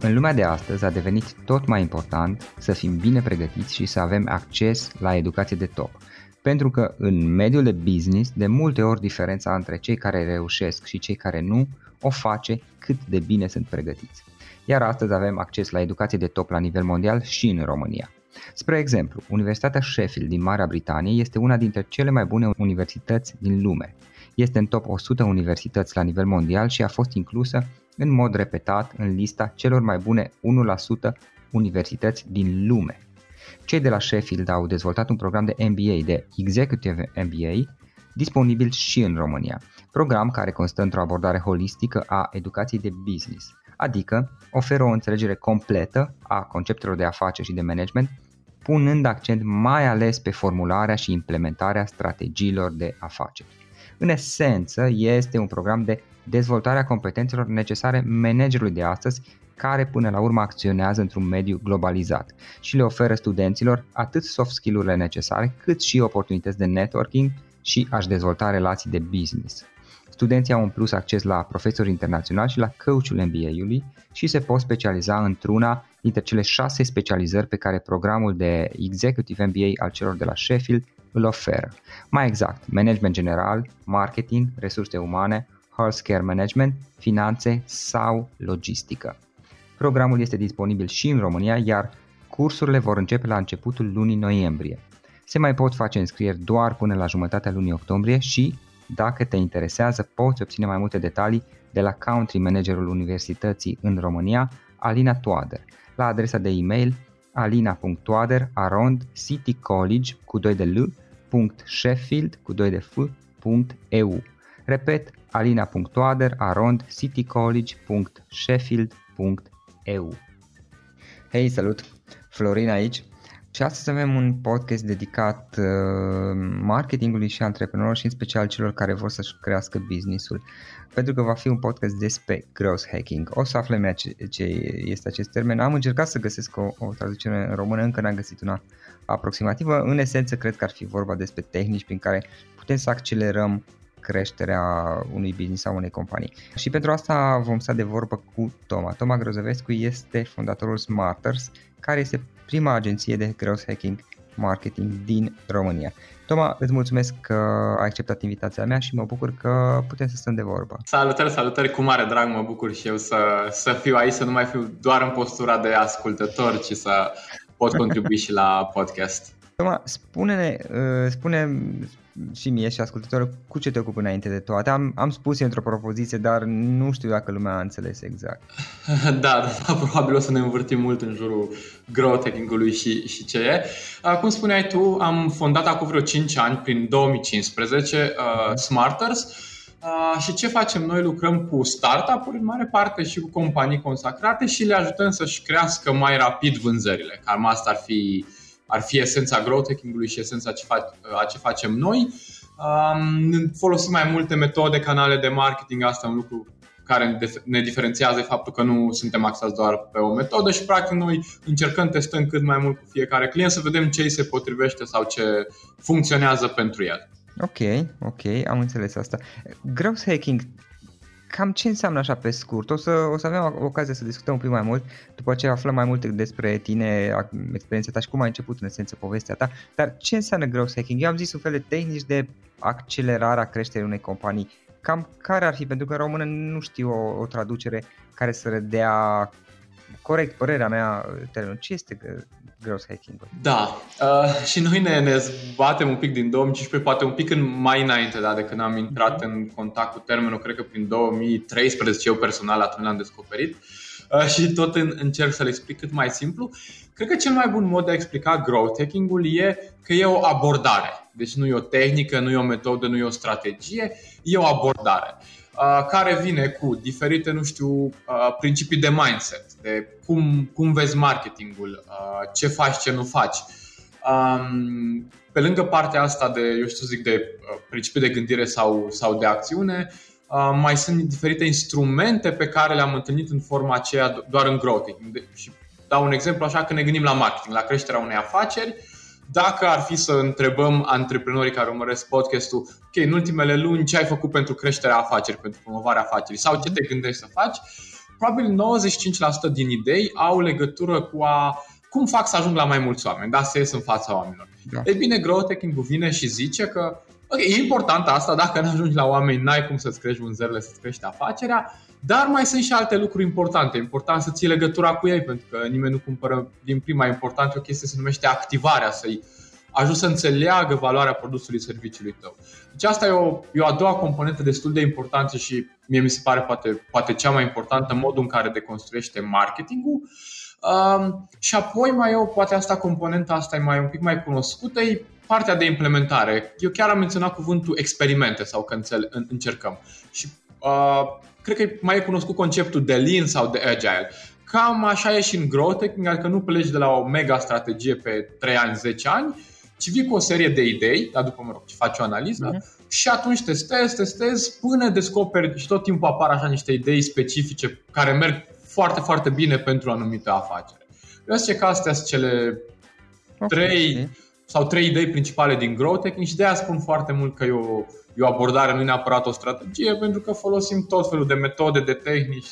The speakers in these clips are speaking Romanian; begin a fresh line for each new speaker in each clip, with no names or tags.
În lumea de astăzi a devenit tot mai important să fim bine pregătiți și să avem acces la educație de top. Pentru că în mediul de business, de multe ori diferența între cei care reușesc și cei care nu o face cât de bine sunt pregătiți. Iar astăzi avem acces la educație de top la nivel mondial și în România. Spre exemplu, Universitatea Sheffield din Marea Britanie este una dintre cele mai bune universități din lume. Este în top 100 universități la nivel mondial și a fost inclusă în mod repetat în lista celor mai bune 1% universități din lume. Cei de la Sheffield au dezvoltat un program de MBA, de Executive MBA, disponibil și în România, program care constă într-o abordare holistică a educației de business, adică oferă o înțelegere completă a conceptelor de afaceri și de management, punând accent mai ales pe formularea și implementarea strategiilor de afaceri. În esență, este un program de dezvoltare a competențelor necesare managerului de astăzi, care până la urmă acționează într-un mediu globalizat și le oferă studenților atât soft skill-urile necesare, cât și oportunități de networking și a-și dezvolta relații de business. Studenții au în plus acces la profesori internaționali și la coachul MBA-ului și se pot specializa într-una dintre cele șase specializări pe care programul de Executive MBA al celor de la Sheffield îl oferă. Mai exact, management general, marketing, resurse umane, healthcare management, finanțe sau logistică. Programul este disponibil și în România, iar cursurile vor începe la începutul lunii noiembrie. Se mai pot face înscrieri doar până la jumătatea lunii octombrie și, dacă te interesează, poți obține mai multe detalii de la country managerul universității în România, Alina Toader, la adresa de e-mail alina.toader arond citycollege cu 2 de l .sheffield cu 2 de f .eu. Repet, alina.toader arond citycollege.sheffield.eu. Hei, salut! Florin aici și astăzi avem un podcast dedicat uh, marketingului și antreprenorilor și în special celor care vor să-și crească businessul. Pentru că va fi un podcast despre growth hacking. O să aflăm ce, ce este acest termen. Am încercat să găsesc o, o traducere în română, încă n-am găsit una aproximativă. În esență, cred că ar fi vorba despre tehnici prin care putem să accelerăm creșterea unui business sau unei companii. Și pentru asta vom sta de vorbă cu Toma. Toma Grozăvescu este fondatorul Smarters, care este prima agenție de growth hacking marketing din România. Toma, îți mulțumesc că ai acceptat invitația mea și mă bucur că putem să stăm de vorbă.
Salutări, salutări, cu mare drag mă bucur și eu să, să fiu aici, să nu mai fiu doar în postura de ascultător, ci să pot contribui și la podcast.
Toma, spune-ne, uh, spune și mie și ascultătorul cu ce te ocupi înainte de toate. Am, am spus într-o propoziție, dar nu știu dacă lumea a înțeles exact.
da, da, probabil o să ne învârtim mult în jurul growth hacking-ului și, și ce e. Uh, cum spuneai tu, am fondat acum vreo 5 ani, prin 2015, uh, Smarters. Uh, și ce facem? Noi lucrăm cu startup-uri în mare parte și cu companii consacrate și le ajutăm să-și crească mai rapid vânzările. Cam asta ar fi uh, ar fi esența growth hacking-ului și esența ce fac, a ce facem noi. Um, folosim mai multe metode, canale de marketing, asta e un lucru care ne diferențiază faptul că nu suntem axați doar pe o metodă și practic noi încercăm, testăm cât mai mult cu fiecare client să vedem ce îi se potrivește sau ce funcționează pentru el.
Ok, ok, am înțeles asta. Growth hacking cam ce înseamnă așa pe scurt? O să, o să avem ocazia să discutăm un pic mai mult, după ce aflăm mai multe despre tine, experiența ta și cum ai început în esență povestea ta, dar ce înseamnă growth hacking? Eu am zis un fel de tehnici de accelerare a creșterii unei companii. Cam care ar fi? Pentru că în română nu știu o, o traducere care să redea corect părerea mea termenul. Ce este growth hacking
Da, uh, și noi ne, ne batem un pic din 2015, poate un pic în mai înainte, da, de când am intrat în contact cu termenul, cred că prin 2013 eu personal atunci l-am descoperit uh, și tot în, încerc să-l explic cât mai simplu. Cred că cel mai bun mod de a explica growth hacking-ul e că e o abordare. Deci nu e o tehnică, nu e o metodă, nu e o strategie, e o abordare. Uh, care vine cu diferite, nu știu, uh, principii de mindset, de cum, cum vezi marketingul, uh, ce faci, ce nu faci. Um, pe lângă partea asta de, eu știu zic, de principii de gândire sau, sau de acțiune, mai sunt diferite instrumente pe care le-am întâlnit în forma aceea doar în growth. Și dau un exemplu așa, când ne gândim la marketing, la creșterea unei afaceri, dacă ar fi să întrebăm antreprenorii care urmăresc podcastul, ok, în ultimele luni ce ai făcut pentru creșterea afacerii, pentru promovarea afacerii sau ce te gândești să faci, probabil 95% din idei au legătură cu a cum fac să ajung la mai mulți oameni, da, să ies în fața oamenilor. Da. E bine, growth hacking vine și zice că ok, e important asta, dacă nu ajungi la oameni, n-ai cum să-ți crești vânzările, să-ți crești afacerea, dar mai sunt și alte lucruri importante. E important să ții legătura cu ei, pentru că nimeni nu cumpără din prima. Important o chestie se numește activarea, să-i ajut să înțeleagă valoarea produsului serviciului tău. Deci asta e o, e o a doua componentă destul de importantă și mie mi se pare poate, poate cea mai importantă, modul în care deconstruiește marketingul. Um, și apoi mai e o, poate asta componenta asta e mai un pic mai cunoscută, e partea de implementare. Eu chiar am menționat cuvântul experimente sau că încercăm. Și uh, cred că mai e cunoscut conceptul de lean sau de agile. Cam așa e și în growth hacking, adică nu pleci de la o mega strategie pe 3 ani, 10 ani, ci vii cu o serie de idei, dar după, mă rog, faci o analiză uh-huh. și atunci testezi, testezi până descoperi și tot timpul apar așa niște idei specifice care merg foarte, foarte bine pentru o anumită afacere. Eu zice că astea sunt cele okay. trei sau trei idei principale din growth hacking și de aia spun foarte mult că e o, e o abordare, nu neapărat o strategie, pentru că folosim tot felul de metode, de tehnici,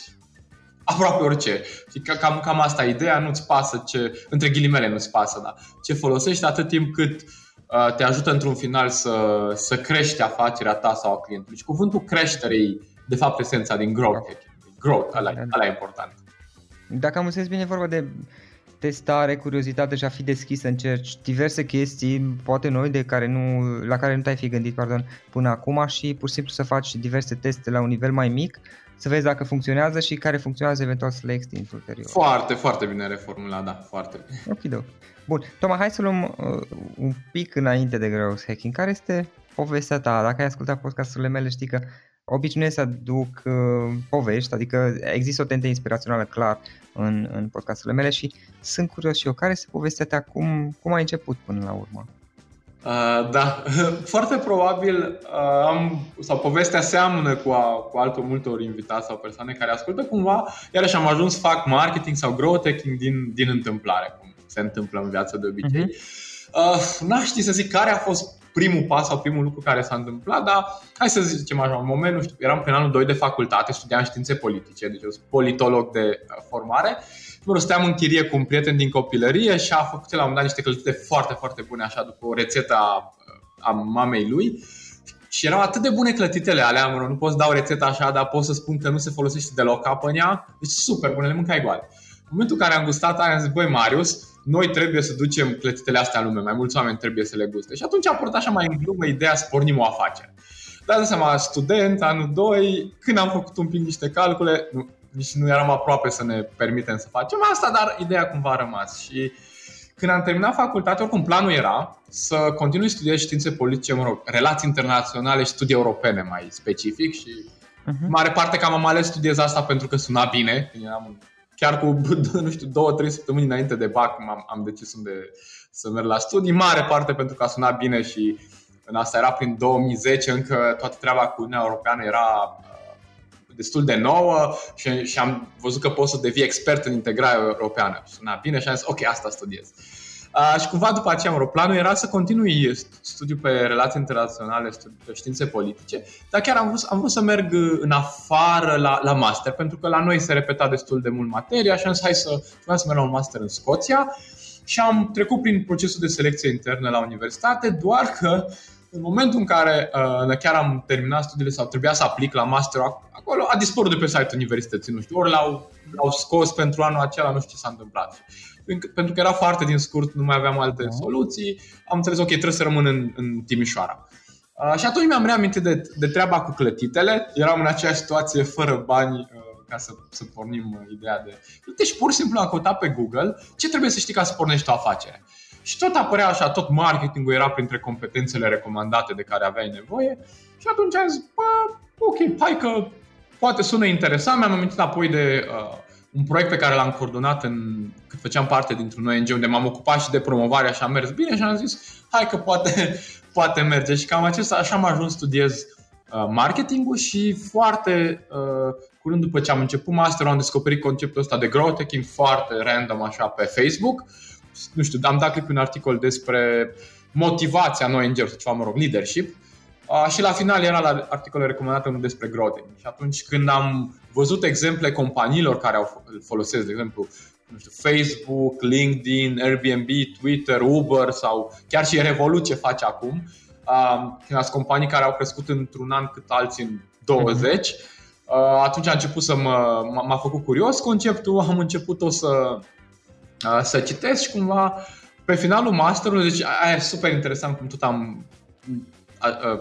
aproape orice. Și cam, cam asta ideea, nu-ți pasă ce, între ghilimele nu-ți pasă, da. Ce folosești atât timp cât uh, te ajută într-un final să, să crești afacerea ta sau a clientului. Și cuvântul creștere e, de fapt, esența din growth hacking. Growth, ăla, ăla e important.
Dacă am înțeles bine, vorba de testare, curiozitate și a fi deschis să încerci diverse chestii, poate noi, de care nu, la care nu te-ai fi gândit pardon, până acum și pur și simplu să faci diverse teste la un nivel mai mic, să vezi dacă funcționează și care funcționează eventual să le extinzi ulterior.
Foarte, foarte bine reformulat, da, foarte bine.
Ok, da. Bun, Toma, hai să luăm uh, un pic înainte de growth hacking. Care este povestea ta? Dacă ai ascultat podcasturile mele, știi că obișnuiesc să aduc uh, povești, adică există o tentă inspirațională clar în, în podcasturile mele și sunt curios și eu care este povestea ta, cum, cum ai început până la urmă?
Uh, da, foarte probabil uh, am, sau povestea seamănă cu, a, cu altor multe ori invitați sau persoane care ascultă cumva, iarăși am ajuns să fac marketing sau growth hacking din, din întâmplare, cum se întâmplă în viață de obicei. Uh-huh. Uh, n-aș ști să zic care a fost primul pas sau primul lucru care s-a întâmplat, dar hai să zicem așa, în moment, nu știu, eram pe anul 2 de facultate, studiam științe politice, deci eu sunt politolog de uh, formare. Mă rog, stăteam în chirie cu un prieten din copilărie și a făcut la un moment dat niște clătite foarte, foarte bune, așa, după o rețetă a, a mamei lui. Și erau atât de bune clătitele alea, mă rog, nu pot să dau rețeta așa, dar pot să spun că nu se folosește deloc apă în ea. Deci super bune, le mâncai goale. În momentul în care am gustat aia, am zis, băi, Marius, noi trebuie să ducem clătitele astea în lume, mai mulți oameni trebuie să le guste. Și atunci a apărut așa mai în glumă ideea să pornim o afacere. Dar de seama, student, anul 2, când am făcut un pic niște calcule, nu, nici nu eram aproape să ne permitem să facem asta, dar ideea cumva a rămas. Și când am terminat facultatea, oricum planul era să continui studiez științe politice, mă rog, relații internaționale și studii europene mai specific și uh-huh. mare parte că am ales studiez asta pentru că suna bine, când eram chiar cu, nu știu, două, trei săptămâni înainte de BAC am, am decis unde să merg la studii, mare parte pentru că a sunat bine și în asta era prin 2010, încă toată treaba cu Uniunea Europeană era uh, destul de nouă și, și am văzut că pot să devii expert în integrarea europeană. Suna bine și am zis, ok, asta studiez. Uh, și cumva după aceea, mă rog, planul era să continui studiul pe relații internaționale, studiul pe științe politice, dar chiar am vrut, am vrut să merg în afară la, la master, pentru că la noi se repeta destul de mult materia și am zis, hai să, să merg la un master în Scoția și am trecut prin procesul de selecție internă la universitate, doar că în momentul în care uh, chiar am terminat studiile sau trebuia să aplic la master acolo, a dispărut de pe site-ul universității, nu știu, ori l-au, l-au scos pentru anul acela, nu știu ce s-a întâmplat. Pentru că era foarte din scurt, nu mai aveam alte soluții, am înțeles, ok, trebuie să rămân în, în Timișoara. Uh, și atunci mi-am reamintit de, de treaba cu clătitele, eram în aceeași situație fără bani uh, ca să, să pornim uh, ideea de... Deci pur și simplu am căutat pe Google ce trebuie să știi ca să pornești o afacere. Și tot apărea așa, tot marketingul era printre competențele recomandate de care aveai nevoie. Și atunci am zis, bă, ok, hai că poate sună interesant. Mi-am amintit apoi de uh, un proiect pe care l-am coordonat în, când făceam parte dintr-un ONG unde m-am ocupat și de promovare și a mers bine și am zis, hai că poate, poate merge. Și cam acesta, așa am ajuns să studiez uh, marketingul și foarte uh, curând după ce am început masterul am descoperit conceptul ăsta de growth hacking foarte random așa pe Facebook nu știu, am dat clip un articol despre motivația noi în sau ceva, mă rog, leadership. Uh, și la final era la articolul recomandat unul despre growth. Și atunci când am văzut exemple companiilor care au folosesc, de exemplu, nu știu, Facebook, LinkedIn, Airbnb, Twitter, Uber sau chiar și Revolut ce face acum, uh, când sunt companii care au crescut într-un an cât alții în 20, mm-hmm. uh, atunci a început să mă, m-a făcut curios conceptul, am început o să să citesc și cumva pe finalul masterului, deci aia e super interesant cum tot am a, a,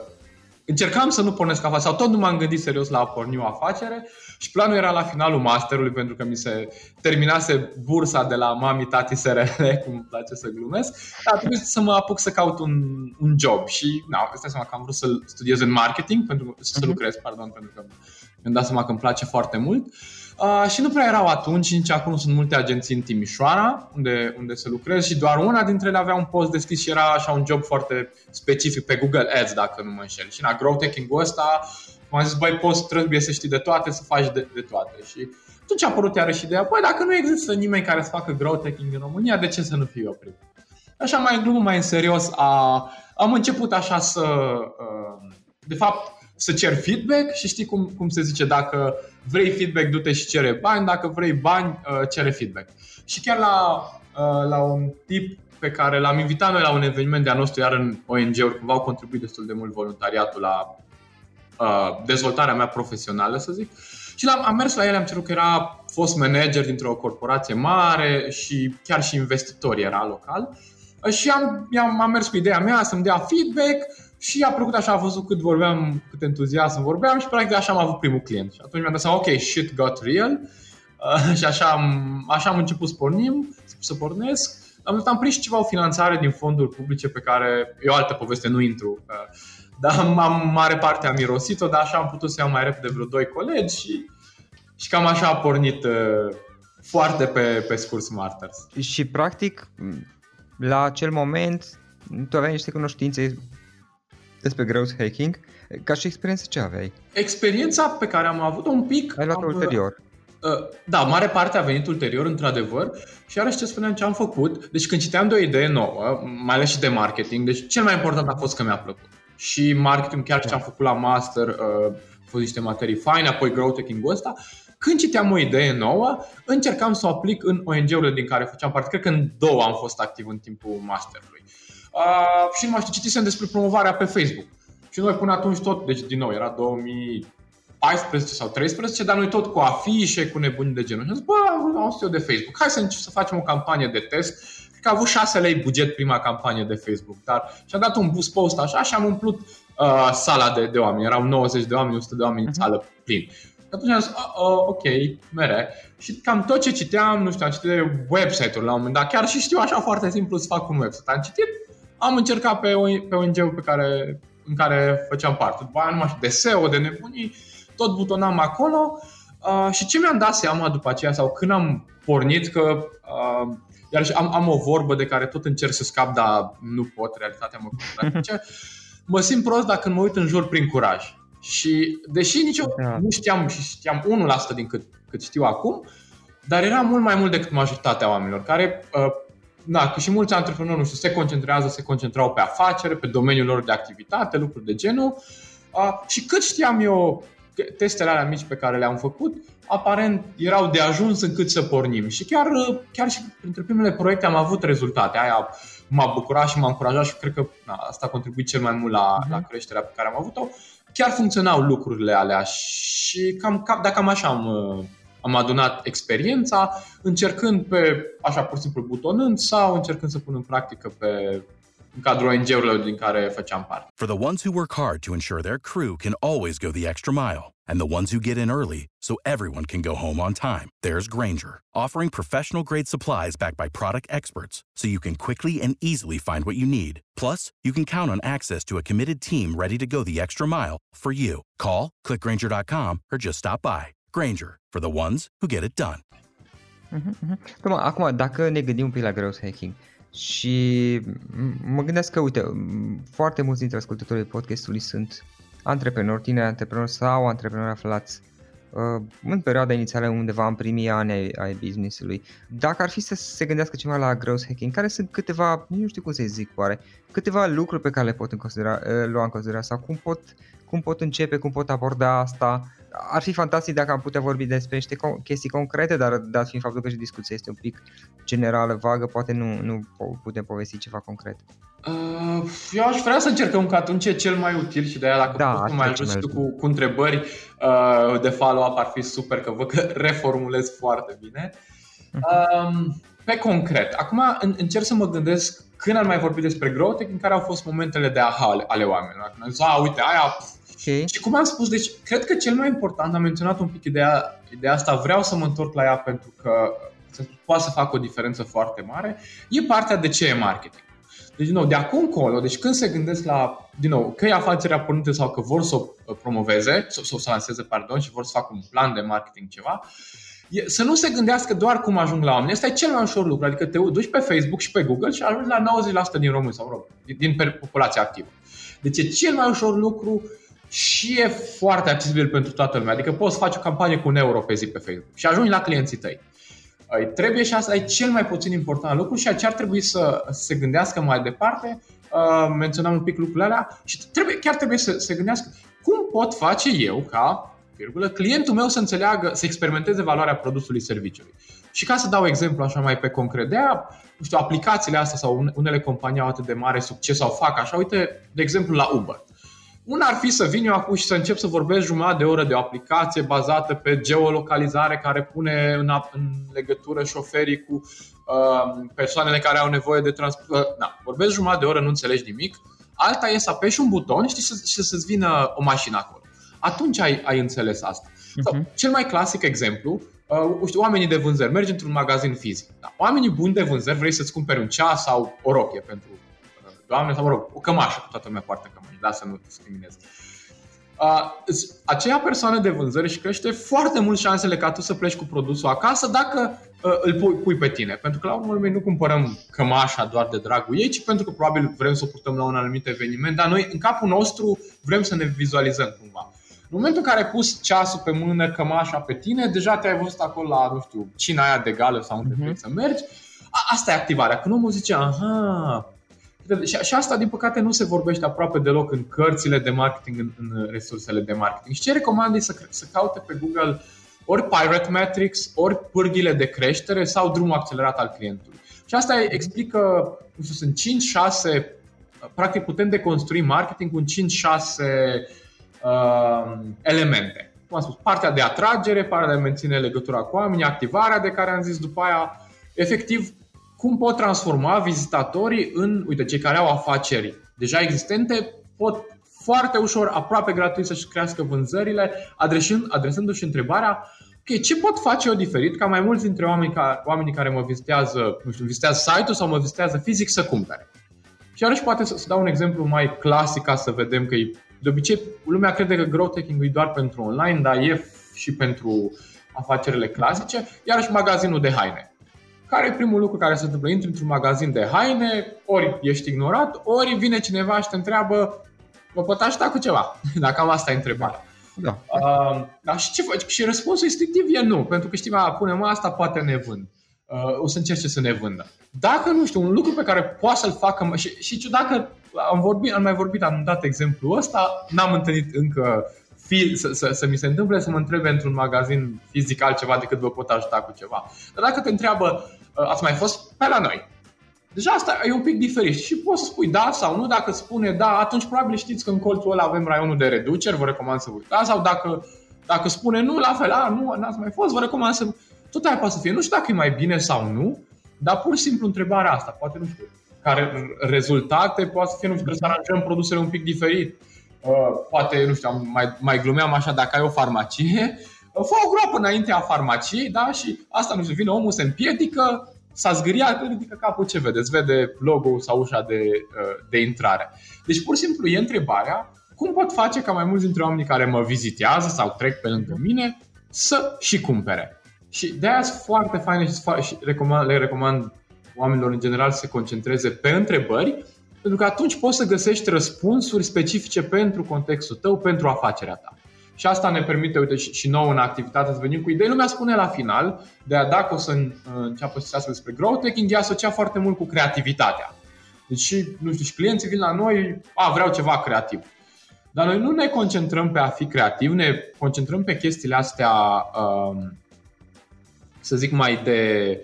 încercam să nu pornesc afacere sau tot nu m-am gândit serios la a porni o afacere și planul era la finalul masterului pentru că mi se terminase bursa de la mami, tati, SRL, cum îmi place să glumesc, dar trebuie să mă apuc să caut un, un job și na, stai seama că am vrut să studiez în marketing, pentru, să mhm. lucrez, pardon, pentru că mi-am dat seama că îmi place foarte mult. Uh, Uh, și nu prea erau atunci, nici acum sunt multe agenții în Timișoara, unde, unde să lucrez și doar una dintre ele avea un post deschis și era așa un job foarte specific pe Google Ads, dacă nu mă înșel. Și în growth hacking-ul ăsta m-am zis, băi, poți, trebuie să știi de toate, să faci de, de toate. Și atunci a apărut iarăși ideea, băi, dacă nu există nimeni care să facă growth hacking în România, de ce să nu fiu eu primul? Așa mai în glumă, mai în serios, a, am început așa să, uh, de fapt, să cer feedback și știi cum, cum se zice, dacă vrei feedback, du-te și cere bani, dacă vrei bani, uh, cere feedback. Și chiar la, uh, la un tip pe care l-am invitat noi la un eveniment de-a nostru, iar în ONG-uri, cumva au contribuit destul de mult voluntariatul la uh, dezvoltarea mea profesională, să zic. Și am, am mers la el, am cerut că era fost manager dintr-o corporație mare și chiar și investitor era local. Și am, am, am mers cu ideea mea să-mi dea feedback și a plăcut așa, a văzut cât vorbeam, cât entuziasm vorbeam și practic așa am avut primul client. Și atunci mi-am dat seama, ok, shit got real. Uh, și așa am, așa am început să pornim, să pornesc. Am, am prins ceva o finanțare din fonduri publice pe care e o altă poveste, nu intru. Uh, dar am, am mare parte am mirosit-o, dar așa am putut să iau mai repede vreo doi colegi și, și cam așa a pornit uh, foarte pe, pe scurs Martyrs.
Și practic, la acel moment, tu aveai niște cunoștințe despre growth hacking. Ca și experiență ce aveai?
Experiența pe care am avut-o un pic...
Ai luat
am,
ulterior.
Uh, da, mare parte a venit ulterior, într-adevăr, și iarăși ce spuneam ce am făcut. Deci când citeam de o idee nouă, mai ales și de marketing, deci cel mai important a fost că mi-a plăcut. Și marketing, chiar ce am făcut la master, uh, au fost niște materii faine, apoi growth hacking-ul ăsta, când citeam o idee nouă, încercam să o aplic în ONG-urile din care făceam parte. Cred că în două am fost activ în timpul masterului. Uh, și nu mai știu, citisem despre promovarea pe Facebook. Și noi până atunci tot, deci din nou, era 2014 sau 13, dar noi tot cu afișe, cu nebuni de genul. Și am zis, bă, am eu de Facebook, hai să, să facem o campanie de test. Cred că a avut 6 lei buget prima campanie de Facebook, dar și-am dat un boost post așa și am umplut uh, sala de, de oameni. Erau 90 de oameni, 100 de oameni în mhm. sală plin. Atunci am zis, oh, oh, ok, mere. Și cam tot ce citeam, nu știu, am citit de website-uri la un moment dat, chiar și știu așa foarte simplu să fac un website. Am citit am încercat pe, pe ONG-ul pe care, în care făceam parte. După aia nu mai știu, de SEO, de nebunii, tot butonam acolo uh, și ce mi-am dat seama după aceea sau când am pornit că uh, iar am, am o vorbă de care tot încerc să scap, dar nu pot, realitatea mă contrazice. mă simt prost dacă mă uit în jur prin curaj. Și deși nici eu da. nu știam și știam 1% din cât, cât știu acum, dar era mult mai mult decât majoritatea oamenilor care uh, da, că și mulți antreprenori, nu știu, se concentrează, se concentrau pe afacere, pe domeniul lor de activitate, lucruri de genul. Uh, și cât știam eu, testele alea mici pe care le-am făcut, aparent erau de ajuns încât să pornim. Și chiar, chiar și printre primele proiecte am avut rezultate. Aia m-a bucurat și m-a încurajat și cred că na, asta a contribuit cel mai mult la, uh-huh. la creșterea pe care am avut-o. Chiar funcționau lucrurile alea și cam, cam dacă am așa am, am adunat experiența, încercând pe, așa pur și simplu butonând sau încercând să pun în practică pe în cadrul ONG-urilor din care făceam parte.
For the ones who work hard to ensure their crew can always go the extra mile and the ones who get in early so everyone can go home on time, there's Granger, offering professional grade supplies backed by product experts so you can quickly and easily find what you need. Plus, you can count on access to a committed team ready to go the extra mile for you. Call, clickgranger.com or just stop by. Granger, for the ones who get it done.
Uh-huh, uh-huh. Acum, dacă ne gândim un pic la growth hacking, Și mă gândesc că, uite, foarte mulți dintre ascultătorii podcastului sunt antreprenori, tineri antreprenori sau antreprenori aflați uh, în perioada inițială undeva în primii ani ai, ai business-ului. Dacă ar fi să se gândească ceva la growth hacking, care sunt câteva, nu știu cum să zic oare, câteva lucruri pe care le pot în considera, uh, lua în considerare sau cum pot, cum pot începe, cum pot aborda asta, ar fi fantastic dacă am putea vorbi despre niște chestii concrete, dar dat fiind faptul că și discuția este un pic generală, vagă, poate nu, nu putem povesti ceva concret.
Uh, eu aș vrea să încercăm că atunci e cel mai util și de aia dacă da, poți mai ajut și tu cu, cu întrebări uh, de follow-up ar fi super, că văd că reformulez foarte bine. Uh, pe concret, acum încerc să mă gândesc când am mai vorbit despre growth, în care au fost momentele de aha ale oamenilor. Când zis, uite, aia Okay. Și cum am spus, deci cred că cel mai important, am menționat un pic ideea, ideea asta, vreau să mă întorc la ea pentru că poate să facă o diferență foarte mare, e partea de ce e marketing. Deci, din nou, de acum încolo, deci când se gândesc la, din nou, că e afacerea pornită sau că vor să o uh, promoveze, să, să o lanseze, pardon, și vor să facă un plan de marketing ceva, e, să nu se gândească doar cum ajung la oameni. Asta e cel mai ușor lucru. Adică te duci pe Facebook și pe Google și ajungi la 90% din români sau rog, din, din populația activă. Deci e cel mai ușor lucru și e foarte accesibil pentru toată lumea. Adică poți face o campanie cu un euro pe zi pe Facebook și ajungi la clienții tăi. Trebuie și asta e cel mai puțin important lucru și ce ar trebui să se gândească mai departe. Menționam un pic lucrurile alea și trebuie, chiar trebuie să se gândească cum pot face eu ca virgulă, clientul meu să înțeleagă, să experimenteze valoarea produsului serviciului. Și ca să dau exemplu așa mai pe concret, de aia, nu știu, aplicațiile astea sau unele companii au atât de mare succes sau fac așa, uite, de exemplu la Uber. Una ar fi să vin eu acum și să încep să vorbesc jumătate de oră de o aplicație bazată pe geolocalizare care pune în, în legătură șoferii cu uh, persoanele care au nevoie de transport. Uh, da, vorbesc jumătate de oră, nu înțelegi nimic. Alta e să apeși un buton știi, și să-ți vină o mașină acolo. Atunci ai, ai înțeles asta. Uh-huh. Sau, cel mai clasic exemplu, uh, știu, oamenii de vânzări. Mergi într-un magazin fizic. Da. Oamenii buni de vânzări, vrei să-ți cumperi un ceas sau o rochie pentru doamne, sau mă rog, o cămașă, că toată lumea poartă cămăși, da, să nu discriminez. Uh, aceea persoană de vânzări și crește foarte mult șansele ca tu să pleci cu produsul acasă dacă uh, îl pui, pui pe tine. Pentru că la urmă urmei nu cumpărăm cămașa doar de dragul ei, ci pentru că probabil vrem să o purtăm la un anumit eveniment, dar noi în capul nostru vrem să ne vizualizăm cumva. În momentul în care ai pus ceasul pe mână, cămașa pe tine, deja te-ai văzut acolo la, nu știu, cina aia de gală sau unde uh-huh. vrei să mergi, a, asta e activarea. Când omul zice, aha, și, și asta, din păcate, nu se vorbește aproape deloc în cărțile de marketing, în, în resursele de marketing. Și ce recomand să, să caute pe Google ori Pirate Metrics, ori pârghile de creștere sau drumul accelerat al clientului. Și asta explică, nu știu, sunt 5-6, practic putem deconstrui marketing cu 5-6 uh, elemente. Cum am spus, partea de atragere, partea de a menține legătura cu oamenii, activarea de care am zis după aia, efectiv cum pot transforma vizitatorii în, uite, cei care au afaceri deja existente, pot foarte ușor, aproape gratuit să-și crească vânzările, adresând, adresându-și întrebarea ok, ce pot face eu diferit ca mai mulți dintre oameni ca, oamenii care mă vizitează, nu știu, vizitează site-ul sau mă vizitează fizic să cumpere. Și iarăși poate să, să dau un exemplu mai clasic ca să vedem că e, de obicei lumea crede că growth hacking e doar pentru online, dar e și pentru afacerile clasice, iarăși magazinul de haine. Care e primul lucru care se întâmplă? Intri într-un magazin de haine, ori ești ignorat, ori vine cineva și te întreabă vă pot ajuta cu ceva? Dacă cam asta e întrebarea. Da. Uh, da, și ce faci? Și răspunsul instinctiv e nu, pentru că știi, punem asta, poate ne vând. Uh, o să încerce să ne vândă. Dacă, nu știu, un lucru pe care poate să-l facă, și, și dacă am, vorbit, am mai vorbit, am dat exemplu ăsta, n-am întâlnit încă fi, să, să, să mi se întâmple să mă întrebe într-un magazin fizic altceva decât vă pot ajuta cu ceva. Dar dacă te întreabă, uh, ați mai fost pe la noi? Deja asta e un pic diferit și poți să spui da sau nu. Dacă spune da, atunci probabil știți că în colțul ăla avem raionul de reduceri, vă recomand să vă uitați. Sau dacă, dacă spune nu, la fel, a, nu, n-ați mai fost, vă recomand să... Tot aia poate să fie. Nu știu dacă e mai bine sau nu, dar pur și simplu întrebarea asta, poate nu știu, care rezultate poate să fie, nu știu, să aranjăm produsele un pic diferit. Uh, poate, nu știu, mai, mai glumeam așa, dacă ai o farmacie, fă o groapă înaintea farmaciei, da, și asta, nu știu, vine omul, se împiedică, s-a zgâriat, ridică capul, ce vedeți? Vede logo sau ușa de, uh, de intrare. Deci, pur și simplu, e întrebarea cum pot face ca mai mulți dintre oamenii care mă vizitează sau trec pe lângă mine să și cumpere. Și de aia sunt foarte faine și recomand, le recomand oamenilor în general să se concentreze pe întrebări, pentru că atunci poți să găsești răspunsuri specifice pentru contextul tău, pentru afacerea ta. Și asta ne permite, uite, și, și nouă în activitate să venim cu idei. Lumea spune la final, de a dacă o să înceapă să se despre growth hacking, e asociat foarte mult cu creativitatea. Deci, nu știu, și clienții vin la noi, a, vreau ceva creativ. Dar noi nu ne concentrăm pe a fi creativ, ne concentrăm pe chestiile astea, um, să zic, mai de,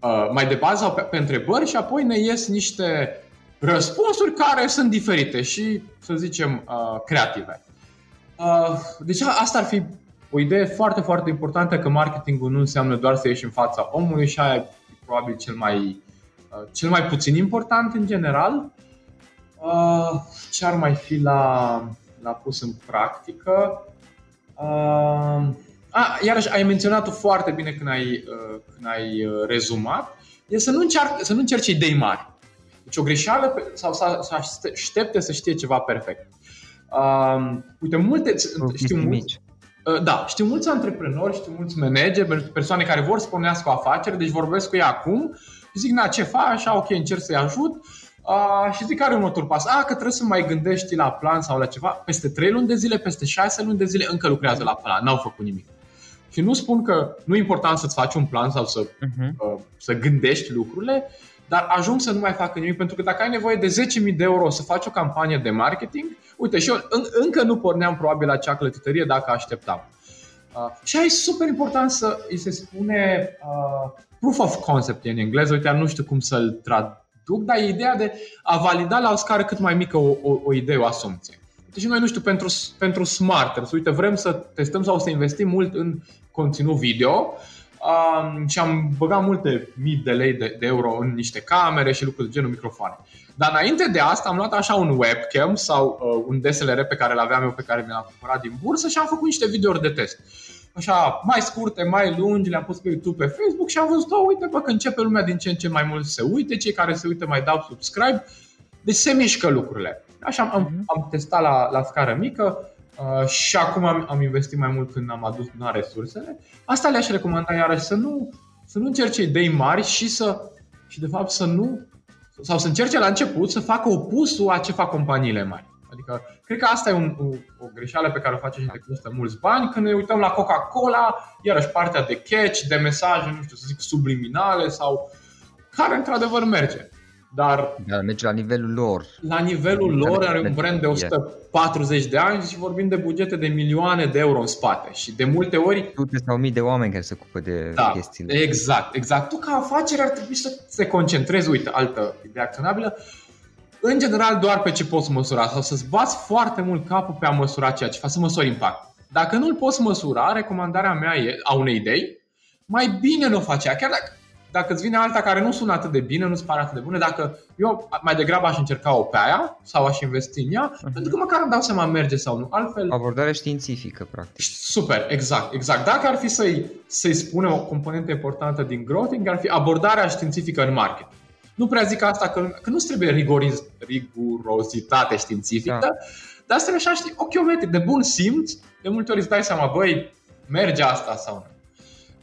uh, mai de bază sau pe, pe întrebări și apoi ne ies niște răspunsuri care sunt diferite și, să zicem, uh, creative. Uh, deci asta ar fi o idee foarte, foarte importantă că marketingul nu înseamnă doar să ieși în fața omului și aia e probabil cel mai, uh, cel mai puțin important în general. Uh, ce ar mai fi la, la pus în practică? A, iarăși ai menționat-o foarte bine când ai, când ai rezumat, e să nu, încerc, să nu încerci idei mari. Deci o greșeală sau să, să aștepte să știe ceva perfect. Uh, uite, multe, știu mulți, uh, da, știu mulți antreprenori, știu mulți manageri, persoane care vor să pornească o afacere, deci vorbesc cu ei acum și zic, na, ce faci, așa, ok, încerc să-i ajut uh, și zic, care următorul pas? Ah, că trebuie să mai gândești la plan sau la ceva. Peste 3 luni de zile, peste 6 luni de zile încă lucrează la plan, n-au făcut nimic. Și nu spun că nu e important să-ți faci un plan sau să, uh-huh. uh, să gândești lucrurile, dar ajung să nu mai facă nimic, pentru că dacă ai nevoie de 10.000 de euro să faci o campanie de marketing, uite, și eu în, încă nu porneam probabil la acea clătitorie dacă așteptam. Uh, și ai super important să îi se spune uh, proof of concept în engleză, uite, nu știu cum să-l traduc, dar e ideea de a valida la o scară cât mai mică o, o, o idee, o asumție. Deci noi, nu știu, pentru, pentru smarters, uite, vrem să testăm sau să investim mult în conținut video, um, și am băgat multe mii de lei de, de euro în niște camere și lucruri de genul microfoane. Dar înainte de asta am luat așa un webcam sau uh, un DSLR pe care l-aveam eu, pe care mi l-am cumpărat din bursă și am făcut niște videouri de test. Așa, mai scurte, mai lungi, le-am pus pe YouTube, pe Facebook și am văzut, oh, uite bă, că începe lumea din ce în ce mai mult să uite, cei care se uită mai dau subscribe, deci se mișcă lucrurile. Așa am, mhm. am testat la, la scară mică, Uh, și acum am, am investit mai mult când am adus na, resursele. Asta le-aș recomanda iarăși să nu, să nu încerce idei mari și să și de fapt să nu sau să încerce la început să facă opusul a ce fac companiile mari. Adică, cred că asta e un, o, o greșeală pe care o face și de costă mulți bani. Când ne uităm la Coca-Cola, iarăși partea de catch, de mesaje, nu știu, să zic, subliminale sau care într-adevăr merge. Dar
da, merge la nivelul lor.
La nivelul lor are un brand de 140 de ani și vorbim de bugete de milioane de euro în spate. Și de multe ori...
Sute sau mii de oameni care se ocupă de
da,
chestiile.
Exact, exact. Tu ca afacere ar trebui să te concentrezi, uite, altă idee acționabilă, în general doar pe ce poți măsura sau să-ți bați foarte mult capul pe a măsura ceea ce faci, să măsori impact. Dacă nu-l poți măsura, recomandarea mea e, a unei idei, mai bine nu o faci. Chiar dacă dacă îți vine alta care nu sună atât de bine, nu-ți pare atât de bună, dacă eu mai degrabă aș încerca-o pe aia sau aș investi în ea, uh-huh. pentru că măcar îmi dau seama merge sau nu. Altfel...
Abordare științifică, practic.
Super, exact, exact. Dacă ar fi să-i, să-i spune o componentă importantă din growth, ar fi abordarea științifică în marketing. Nu prea zic asta că, că nu trebuie rigoriz, rigurozitate științifică, da. dar asta așa știi, ochiometric, de bun simț, de multe ori îți dai seama, băi, merge asta sau nu.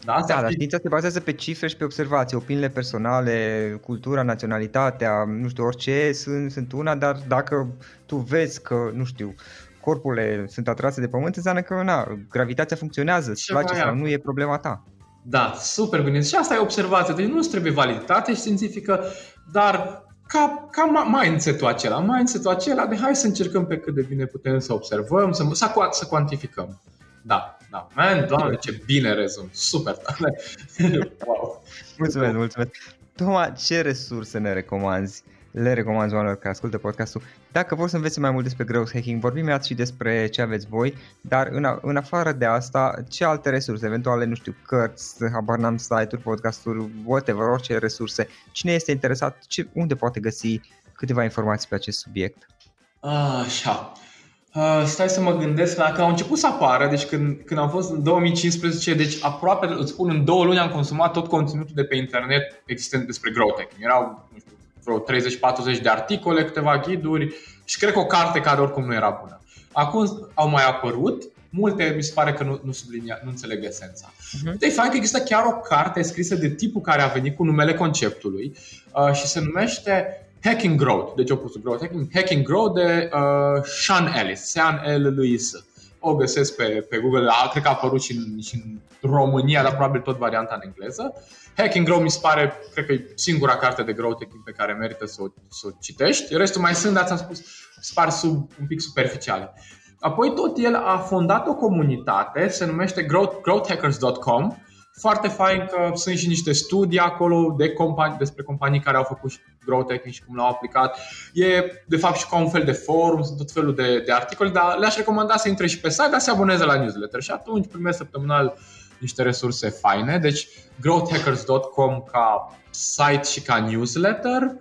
Da, asta da, dar știința se bazează pe cifre și pe observații, opiniile personale, cultura, naționalitatea, nu știu, orice sunt, sunt una, dar dacă tu vezi că, nu știu, corpurile sunt atrase de pământ, înseamnă că na, gravitația funcționează, îți place sau nu, e problema ta.
Da, super bine. Și asta e observație. Deci nu trebuie validitate științifică, dar ca, ca mindset-ul acela, mindset-ul acela de hai să încercăm pe cât de bine putem să observăm, să, să, să cuantificăm. Da, da. Man, doamne, ce bine rezum. Super tare.
wow. Mulțumesc, mulțumesc. Toma, ce resurse ne recomanzi? Le recomand oamenilor care ascultă podcastul. Dacă vor să învețe mai mult despre growth hacking, vorbim mai și despre ce aveți voi, dar în, în afară de asta, ce alte resurse, eventuale, nu știu, cărți, habar n-am, site-uri, podcasturi, whatever, orice resurse. Cine este interesat, ce, unde poate găsi câteva informații pe acest subiect?
Așa. Uh, stai să mă gândesc la că au început să apară, deci când, când am fost în 2015, deci aproape, îți spun, în două luni am consumat tot conținutul de pe internet existent despre growth hacking. Erau, nu știu, vreo 30-40 de articole, câteva ghiduri și cred că o carte care oricum nu era bună. Acum au mai apărut, multe mi se pare că nu, nu, sublinia, nu înțeleg esența. Uh-huh. De fapt că există chiar o carte scrisă de tipul care a venit cu numele conceptului uh, și se numește Hacking Growth, deci opusul Growth Hacking, Hacking Growth de uh, Sean Ellis, Sean L. Lewis. O găsesc pe, pe Google, a, cred că a apărut și în, și în România, dar probabil tot varianta în engleză. Hacking Growth mi se pare, cred că e singura carte de growth hacking pe care merită să o, să o citești. Restul mai sunt, dar ți-am spus, se pare sub, un pic superficiale. Apoi tot el a fondat o comunitate, se numește growth, growthhackers.com foarte fain că sunt și niște studii acolo de companii, despre companii care au făcut growth hacking și cum l-au aplicat. E de fapt și ca un fel de forum, sunt tot felul de, de articole, dar le-aș recomanda să intre și pe site, dar să aboneze la newsletter și atunci primesc săptămânal niște resurse faine. Deci growthhackers.com ca site și ca newsletter.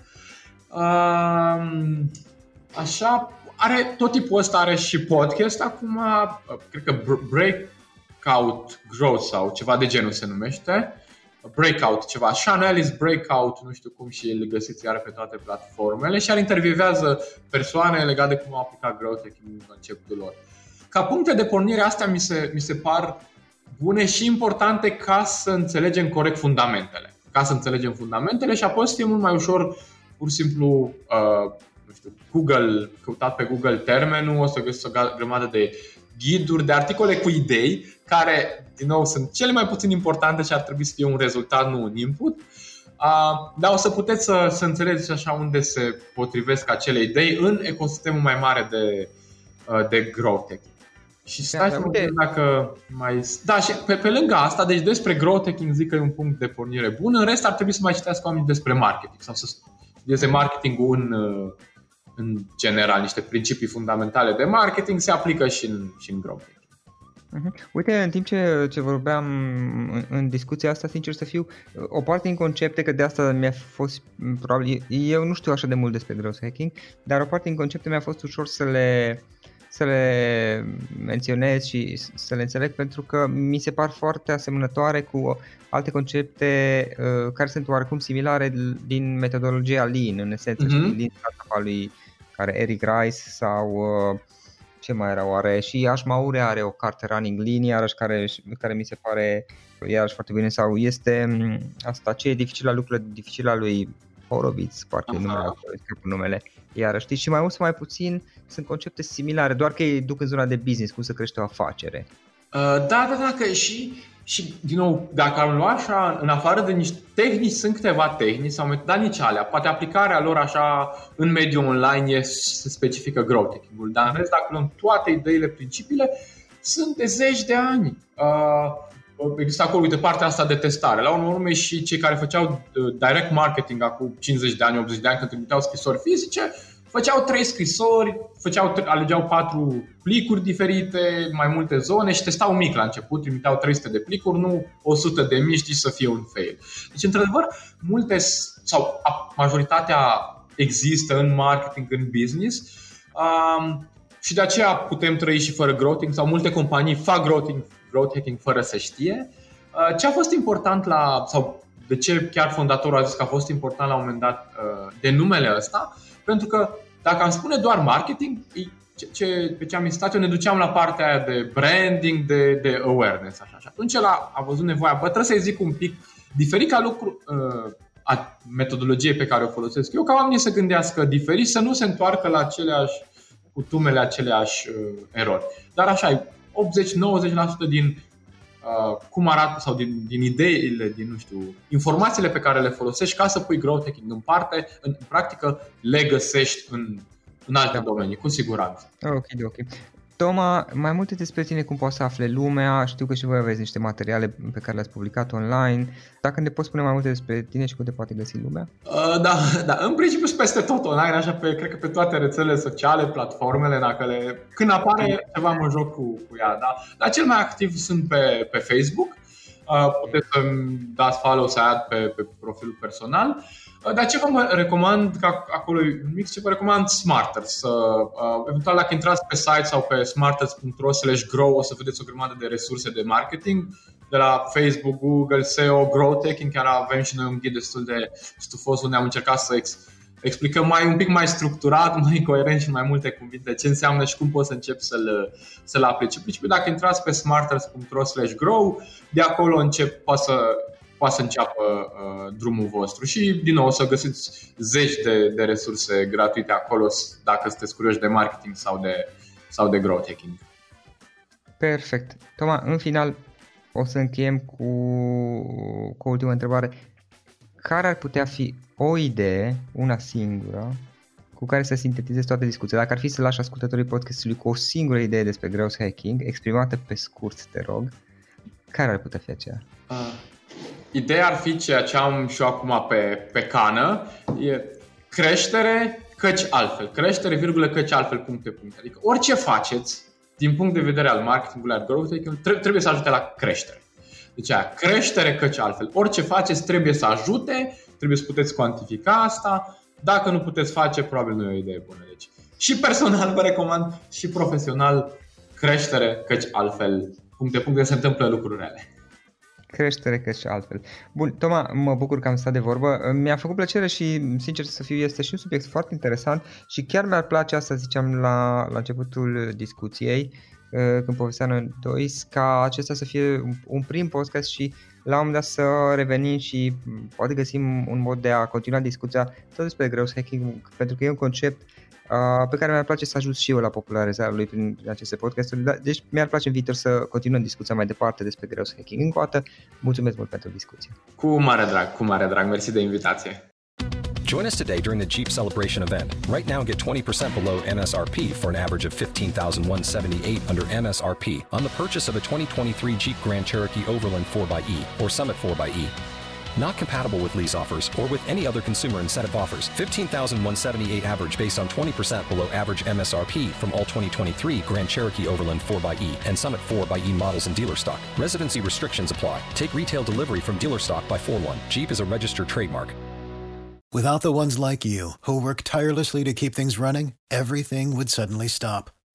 Așa, are tot tipul ăsta are și podcast acum, cred că Break Breakout Growth sau ceva de genul se numește. Breakout, ceva. Sean Ellis Breakout, nu știu cum și îl găsiți iar pe toate platformele și ar intervievează persoane legate de cum au aplicat growth hacking în conceptul lor. Ca puncte de pornire, astea mi se, mi se par bune și importante ca să înțelegem corect fundamentele. Ca să înțelegem fundamentele și apoi să fie mult mai ușor, pur și simplu, uh, nu știu, Google, căutat pe Google termenul, o să găsiți o grămadă de ghiduri, de articole cu idei, care, din nou, sunt cele mai puțin importante și ar trebui să fie un rezultat, nu un input. Uh, dar o să puteți să, să înțelegeți așa unde se potrivesc acele idei în ecosistemul mai mare de, uh, de growth hacking. Și stai să mă gândesc dacă mai... Da, și pe, pe lângă asta, deci despre growth hacking zic că e un punct de pornire bun. În rest ar trebui să mai citească oamenii despre marketing sau să studieze marketingul în, uh, în general, niște principii fundamentale de marketing se aplică și în, și în growth
Uh-huh. Uite, în timp ce, ce vorbeam în, în discuția asta, sincer să fiu, o parte din concepte, că de asta mi-a fost, probabil, eu nu știu așa de mult despre growth hacking, dar o parte din concepte mi-a fost ușor să le, să le menționez și să le înțeleg pentru că mi se par foarte asemănătoare cu alte concepte uh, care sunt oarecum similare din metodologia Lean, în esență, uh-huh. Lean startup lui care Eric Rice sau uh, ce mai era oare și Ashmaure are o carte Running Lean iarăși care, care mi se pare iarăși foarte bine sau este mm, asta ce e dificil la lucrurile dificile a lui Horowitz, parcă e numele, numele. Iar știi, și mai mult sau mai puțin sunt concepte similare, doar că ei duc în zona de business, cum să crește o afacere.
Uh, da, da, da, că și și, din nou, dacă am luat așa, în afară de niște tehnici, sunt câteva tehnici sau dar nici alea. Poate aplicarea lor așa în mediul online e, se specifică growth hacking-ul. Dar în rest, dacă luăm toate ideile, principiile, sunt de zeci de ani. Uh, există acolo, uite, partea asta de testare. La urmă și cei care făceau uh, direct marketing acum 50 de ani, 80 de ani, când trimiteau scrisori fizice, făceau trei scrisori, făceau, alegeau patru plicuri diferite, mai multe zone și testau mic la început, trimiteau 300 de plicuri, nu 100 de mii, știi, să fie un fail. Deci, într-adevăr, multe sau majoritatea există în marketing, în business um, și de aceea putem trăi și fără growth sau multe companii fac growth, growth hacking fără să știe. Uh, ce a fost important la, sau de ce chiar fondatorul a zis că a fost important la un moment dat uh, de numele ăsta, pentru că dacă am spune doar marketing, ce, ce, pe ce am insistat eu, ne duceam la partea aia de branding, de, de awareness. Așa. Și atunci el a, a văzut nevoia, bă, trebuie să-i zic un pic diferit ca lucru, uh, a metodologiei pe care o folosesc eu, ca oamenii să gândească diferit, să nu se întoarcă la aceleași cutumele, aceleași uh, erori. Dar așa, 80-90% din Uh, cum arată sau din, din ideile, din, nu știu, informațiile pe care le folosești ca să pui growth hacking în parte, în, în practică le găsești în, în alte domenii, cu siguranță.
Ok, ok. Toma, mai multe despre tine, cum poți să afle lumea, știu că și voi aveți niște materiale pe care le-ați publicat online. Dacă ne poți spune mai multe despre tine și cum te poate găsi lumea?
Uh, da, da, în principiu sunt peste tot online, așa pe, cred că pe toate rețelele sociale, platformele, dacă le, când apare ceva în joc cu, cu ea, da. Dar cel mai activ sunt pe, pe Facebook, uh, puteți să-mi dați follow să ad pe, pe profilul personal. Uh, dar ce vă recomand, că acolo e un mix, ce vă recomand Smarters. Uh, eventual dacă intrați pe site sau pe smarters.ro slash grow o să vedeți o grămadă de resurse de marketing de la Facebook, Google, SEO, Growth Hacking, chiar avem și noi un ghid destul de stufos unde am încercat să ex- explicăm mai un pic mai structurat, mai coerent și mai multe cuvinte ce înseamnă și cum poți să începi să-l, să-l aplici. În principiu, dacă intrați pe smarters.ro slash grow, de acolo încep, poate să poate să înceapă uh, drumul vostru și din nou o să găsiți zeci de, de resurse gratuite acolo dacă sunteți curioși de marketing sau de, sau de growth hacking.
Perfect. Toma, în final o să încheiem cu, cu o ultimă întrebare. Care ar putea fi o idee, una singură, cu care să sintetizezi toată discuția? Dacă ar fi să lași ascultătorii podcastului cu o singură idee despre growth hacking, exprimată pe scurt, te rog, care ar putea fi aceea? Uh,
ideea ar fi ceea ce am și eu acum pe, pe cană, e creștere, căci altfel. Creștere, virgulă, căci altfel, puncte, puncte. Adică orice faceți, din punct de vedere al marketingului, al growth trebuie să ajute la creștere. Deci aia, creștere, căci altfel. Orice faceți trebuie să ajute, trebuie să puteți cuantifica asta. Dacă nu puteți face, probabil nu e o idee bună. Deci, și personal vă recomand, și profesional, creștere, căci altfel, puncte, puncte, se întâmplă lucruri rele
creștere cât și altfel. Bun, Toma, mă bucur că am stat de vorbă. Mi-a făcut plăcere și, sincer să fiu, este și un subiect foarte interesant și chiar mi-ar place asta, ziceam la, la începutul discuției, uh, când povesteam noi doi, ca acesta să fie un prim podcast și la un moment dat să revenim și poate găsim un mod de a continua discuția tot despre growth hacking, pentru că e un concept uh, pe care mi-ar place să ajut și eu la popularizarea lui prin, prin aceste podcasturi. Da, deci mi-ar place în viitor să continuăm discuția mai departe despre growth hacking. Încă o dată, mulțumesc mult pentru discuție.
Cu mare drag, cu mare drag. Mersi de invitație.
Join us today during the Jeep Celebration event. Right now, get 20% below MSRP for an average of 15178 under MSRP on the purchase of a 2023 Jeep Grand Cherokee Overland 4xE or Summit 4xE. Not compatible with lease offers or with any other consumer incentive offers. 15,178 average based on 20% below average MSRP from all 2023 Grand Cherokee Overland 4xE and Summit 4xE models in dealer stock. Residency restrictions apply. Take retail delivery from dealer stock by 4-1. Jeep is a registered trademark.
Without the ones like you, who work tirelessly to keep things running, everything would suddenly stop.